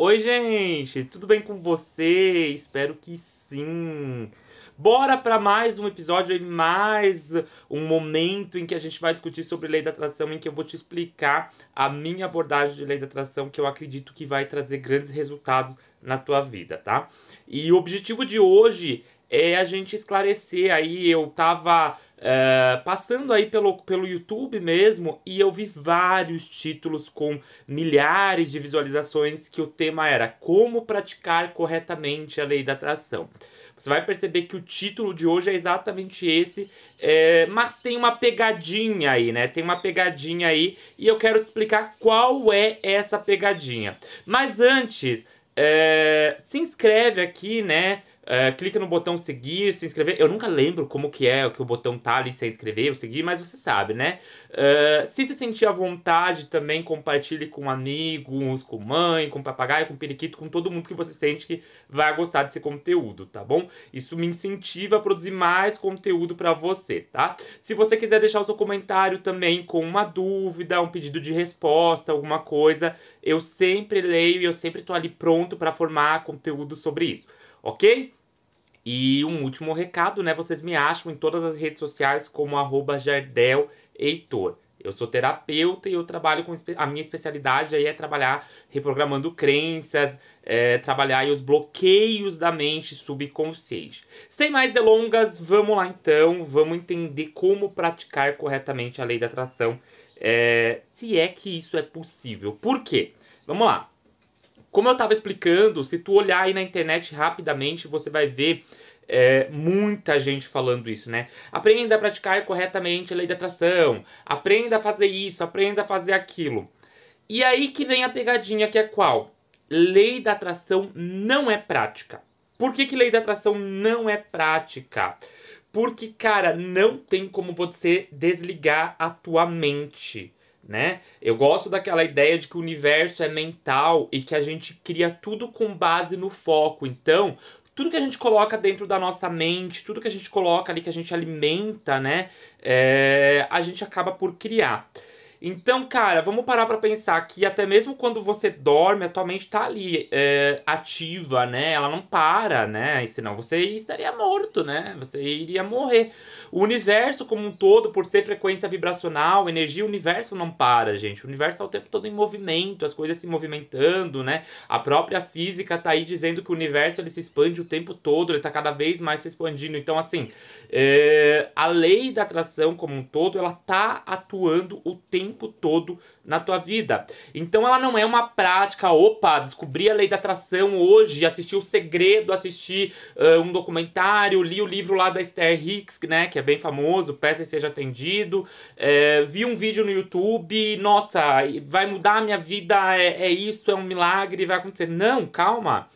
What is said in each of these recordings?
Oi, gente, tudo bem com você? Espero que sim. Bora para mais um episódio aí, mais um momento em que a gente vai discutir sobre lei da atração, em que eu vou te explicar a minha abordagem de lei da atração, que eu acredito que vai trazer grandes resultados na tua vida, tá? E o objetivo de hoje é a gente esclarecer aí, eu tava Uh, passando aí pelo, pelo YouTube mesmo, e eu vi vários títulos com milhares de visualizações que o tema era Como praticar corretamente a lei da atração. Você vai perceber que o título de hoje é exatamente esse, é, mas tem uma pegadinha aí, né? Tem uma pegadinha aí, e eu quero te explicar qual é essa pegadinha. Mas antes, é, se inscreve aqui, né? Uh, clica no botão seguir, se inscrever. Eu nunca lembro como que é que o botão tá ali, se é inscrever ou seguir, mas você sabe, né? Uh, se se sentir à vontade também, compartilhe com amigos, com mãe, com papagaio, com periquito, com todo mundo que você sente que vai gostar desse conteúdo, tá bom? Isso me incentiva a produzir mais conteúdo para você, tá? Se você quiser deixar o seu comentário também com uma dúvida, um pedido de resposta, alguma coisa, eu sempre leio e eu sempre tô ali pronto para formar conteúdo sobre isso, ok? E um último recado, né? Vocês me acham em todas as redes sociais como arroba Jardel Heitor. Eu sou terapeuta e eu trabalho com a minha especialidade aí é trabalhar reprogramando crenças, é, trabalhar os bloqueios da mente subconsciente. Sem mais delongas, vamos lá então, vamos entender como praticar corretamente a lei da atração, é, se é que isso é possível. Por quê? Vamos lá. Como eu estava explicando, se tu olhar aí na internet rapidamente, você vai ver é, muita gente falando isso, né? Aprenda a praticar corretamente a lei da atração. Aprenda a fazer isso, aprenda a fazer aquilo. E aí que vem a pegadinha que é qual? Lei da atração não é prática. Por que, que lei da atração não é prática? Porque, cara, não tem como você desligar a tua mente né? Eu gosto daquela ideia de que o universo é mental e que a gente cria tudo com base no foco. Então, tudo que a gente coloca dentro da nossa mente, tudo que a gente coloca ali, que a gente alimenta, né? É, a gente acaba por criar. Então, cara, vamos parar para pensar que até mesmo quando você dorme, a tua mente tá ali é, ativa, né? Ela não para, né? E senão você estaria morto, né? Você iria morrer. O universo como um todo, por ser frequência vibracional, energia, o universo não para, gente. O universo tá o tempo todo em movimento, as coisas se movimentando, né? A própria física tá aí dizendo que o universo ele se expande o tempo todo, ele tá cada vez mais se expandindo. Então, assim, é, a lei da atração como um todo, ela tá atuando o tempo tempo todo na tua vida. Então ela não é uma prática, opa, descobri a lei da atração hoje, assisti o segredo, assisti uh, um documentário, li o livro lá da Esther Hicks, né, que é bem famoso, peça e seja atendido, é, vi um vídeo no YouTube, nossa, vai mudar a minha vida, é, é isso, é um milagre, vai acontecer. Não, calma.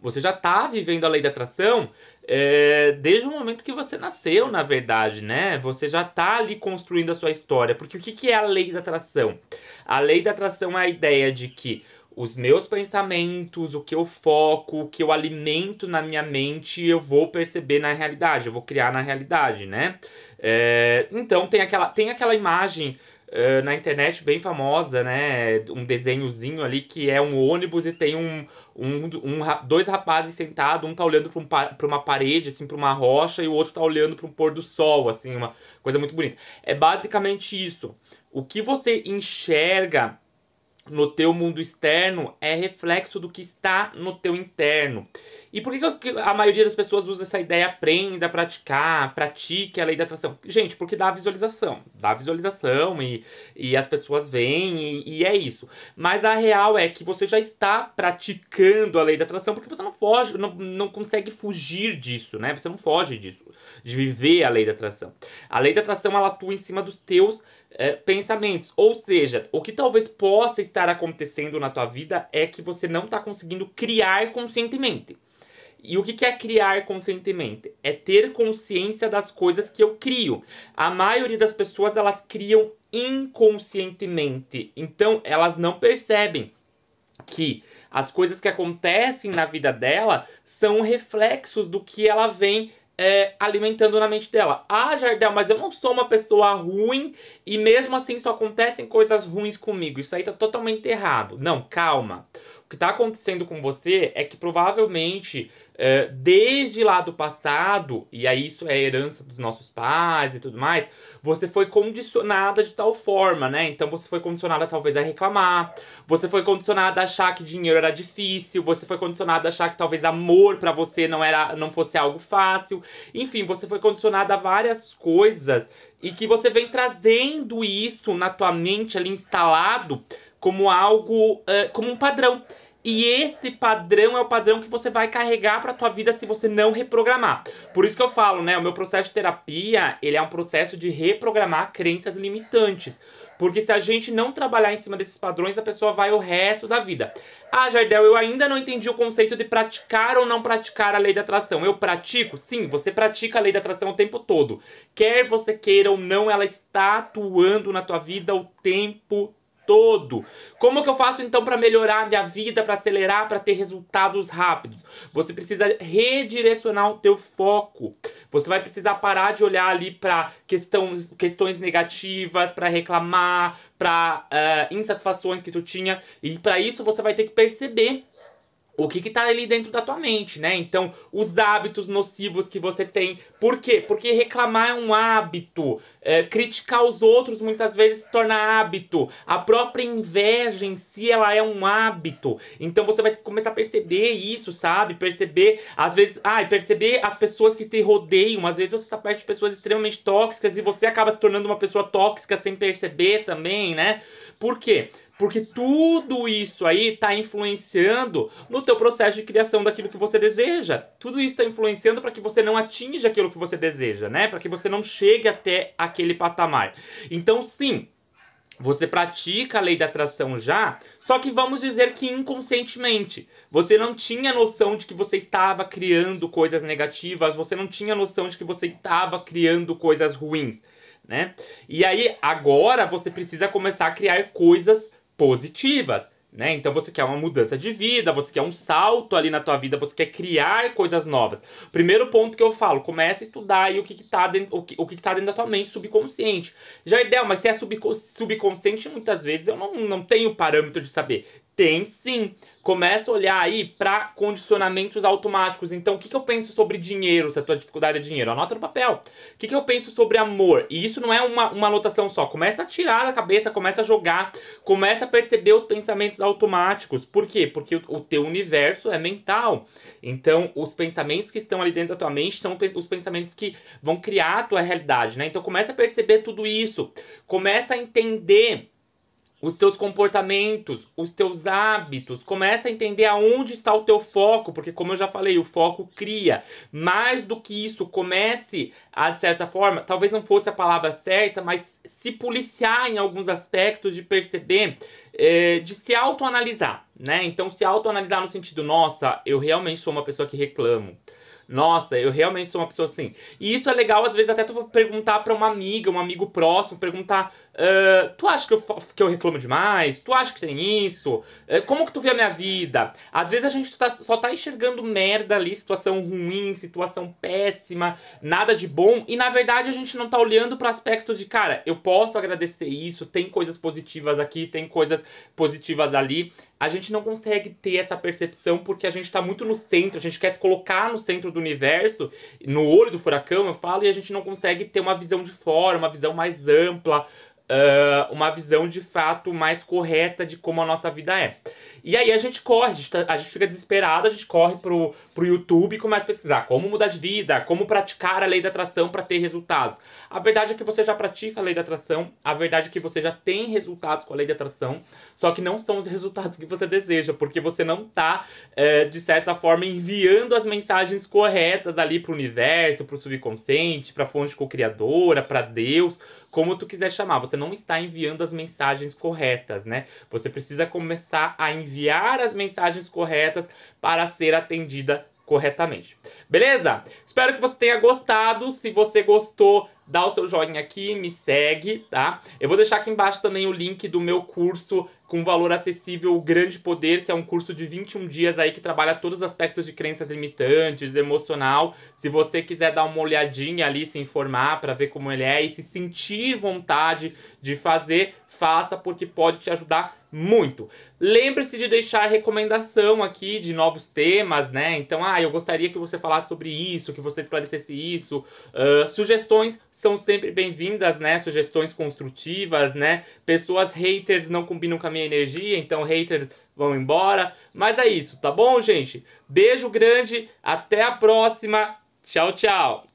Você já está vivendo a lei da atração é, desde o momento que você nasceu, na verdade, né? Você já está ali construindo a sua história. Porque o que, que é a lei da atração? A lei da atração é a ideia de que os meus pensamentos, o que eu foco, o que eu alimento na minha mente, eu vou perceber na realidade, eu vou criar na realidade, né? É, então tem aquela, tem aquela imagem na internet bem famosa, né? Um desenhozinho ali que é um ônibus e tem um, um, um dois rapazes sentados, um tá olhando para um, uma parede, assim, para uma rocha, e o outro tá olhando para um pôr do sol, assim, uma coisa muito bonita. É basicamente isso. O que você enxerga no teu mundo externo é reflexo do que está no teu interno. E por que a maioria das pessoas usa essa ideia aprenda a praticar, pratique a lei da atração? Gente, porque dá visualização. Dá visualização e, e as pessoas veem e, e é isso. Mas a real é que você já está praticando a lei da atração porque você não foge, não, não consegue fugir disso, né? Você não foge disso, de viver a lei da atração. A lei da atração ela atua em cima dos teus é, pensamentos. Ou seja, o que talvez possa estar acontecendo na tua vida é que você não está conseguindo criar conscientemente. E o que é criar conscientemente? É ter consciência das coisas que eu crio. A maioria das pessoas elas criam inconscientemente. Então elas não percebem que as coisas que acontecem na vida dela são reflexos do que ela vem é, alimentando na mente dela. Ah, Jardel, mas eu não sou uma pessoa ruim e mesmo assim só acontecem coisas ruins comigo. Isso aí tá totalmente errado. Não, calma. Que está acontecendo com você é que provavelmente é, desde lá do passado, e aí isso é herança dos nossos pais e tudo mais, você foi condicionada de tal forma, né? Então você foi condicionada talvez a reclamar, você foi condicionada a achar que dinheiro era difícil, você foi condicionada a achar que talvez amor para você não era não fosse algo fácil. Enfim, você foi condicionada a várias coisas e que você vem trazendo isso na tua mente ali instalado como algo, uh, como um padrão. E esse padrão é o padrão que você vai carregar para tua vida se você não reprogramar. Por isso que eu falo, né, o meu processo de terapia, ele é um processo de reprogramar crenças limitantes. Porque se a gente não trabalhar em cima desses padrões, a pessoa vai o resto da vida. Ah, Jardel, eu ainda não entendi o conceito de praticar ou não praticar a lei da atração. Eu pratico? Sim, você pratica a lei da atração o tempo todo. Quer você queira ou não, ela está atuando na tua vida o tempo todo. Como que eu faço então para melhorar a minha vida, para acelerar, para ter resultados rápidos? Você precisa redirecionar o teu foco. Você vai precisar parar de olhar ali para questões, questões negativas, para reclamar, para uh, eh, insatisfações que tu tinha. E para isso você vai ter que perceber o que está ali dentro da tua mente, né? Então, os hábitos nocivos que você tem. Por quê? Porque reclamar é um hábito. É, criticar os outros muitas vezes se torna hábito. A própria inveja em si, ela é um hábito. Então, você vai começar a perceber isso, sabe? Perceber, às vezes, ah, perceber as pessoas que te rodeiam. Às vezes você está perto de pessoas extremamente tóxicas e você acaba se tornando uma pessoa tóxica sem perceber também, né? Por quê? Porque tudo isso aí está influenciando no teu processo de criação daquilo que você deseja. Tudo isso está influenciando para que você não atinja aquilo que você deseja, né? Para que você não chegue até aquele patamar. Então, sim, você pratica a lei da atração já, só que vamos dizer que inconscientemente. Você não tinha noção de que você estava criando coisas negativas, você não tinha noção de que você estava criando coisas ruins, né? E aí agora você precisa começar a criar coisas positivas. Né? Então você quer uma mudança de vida, você quer um salto ali na tua vida, você quer criar coisas novas. Primeiro ponto que eu falo, comece a estudar aí o que, que tá dentro, o que, o que tá dentro da tua mente subconsciente. Jardel, mas se é subconsciente, muitas vezes eu não, não tenho parâmetro de saber. Tem sim. Começa a olhar aí para condicionamentos automáticos. Então, o que, que eu penso sobre dinheiro, se a tua dificuldade é dinheiro? Anota no papel. O que, que eu penso sobre amor? E isso não é uma, uma anotação só. Começa a tirar da cabeça, começa a jogar, começa a perceber os pensamentos automáticos. Por quê? Porque o, o teu universo é mental. Então, os pensamentos que estão ali dentro da tua mente são os pensamentos que vão criar a tua realidade, né? Então, começa a perceber tudo isso. Começa a entender os teus comportamentos, os teus hábitos. Começa a entender aonde está o teu foco, porque como eu já falei, o foco cria. Mais do que isso, comece a, de certa forma, talvez não fosse a palavra certa, mas se policiar em alguns aspectos de perceber, é, de se autoanalisar, né? Então, se autoanalisar no sentido, nossa, eu realmente sou uma pessoa que reclamo nossa, eu realmente sou uma pessoa assim. E isso é legal, às vezes, até tu perguntar pra uma amiga, um amigo próximo, perguntar: uh, Tu acha que eu, que eu reclamo demais? Tu acha que tem isso? Uh, como que tu vê a minha vida? Às vezes a gente tá, só tá enxergando merda ali, situação ruim, situação péssima, nada de bom, e na verdade a gente não tá olhando para aspectos de, cara, eu posso agradecer isso, tem coisas positivas aqui, tem coisas positivas ali a gente não consegue ter essa percepção porque a gente está muito no centro, a gente quer se colocar no centro do universo, no olho do furacão, eu falo, e a gente não consegue ter uma visão de fora, uma visão mais ampla, uh, uma visão de fato mais correta de como a nossa vida é. E aí a gente corre, a gente, tá, a gente fica desesperado, a gente corre pro, pro YouTube e começa a pesquisar como mudar de vida, como praticar a lei da atração para ter resultados. A verdade é que você já pratica a lei da atração, a verdade é que você já tem resultados com a lei da atração, só que não são os resultados que você deseja, porque você não tá, é, de certa forma, enviando as mensagens corretas ali pro universo, pro subconsciente, pra fonte co-criadora, pra Deus, como tu quiser chamar. Você não está enviando as mensagens corretas, né? Você precisa começar a enviar as mensagens corretas para ser atendida corretamente. Beleza? Espero que você tenha gostado. Se você gostou, dá o seu joinha aqui, me segue, tá? Eu vou deixar aqui embaixo também o link do meu curso com valor acessível o Grande Poder, que é um curso de 21 dias aí que trabalha todos os aspectos de crenças limitantes, emocional. Se você quiser dar uma olhadinha ali, se informar para ver como ele é e se sentir vontade de fazer, faça porque pode te ajudar muito. Lembre-se de deixar recomendação aqui de novos temas, né? Então, ah, eu gostaria que você falasse sobre isso, que você esclarecesse isso. Uh, sugestões são sempre bem-vindas, né? Sugestões construtivas, né? Pessoas haters não combinam com a minha energia, então haters vão embora. Mas é isso, tá bom, gente? Beijo grande, até a próxima. Tchau, tchau.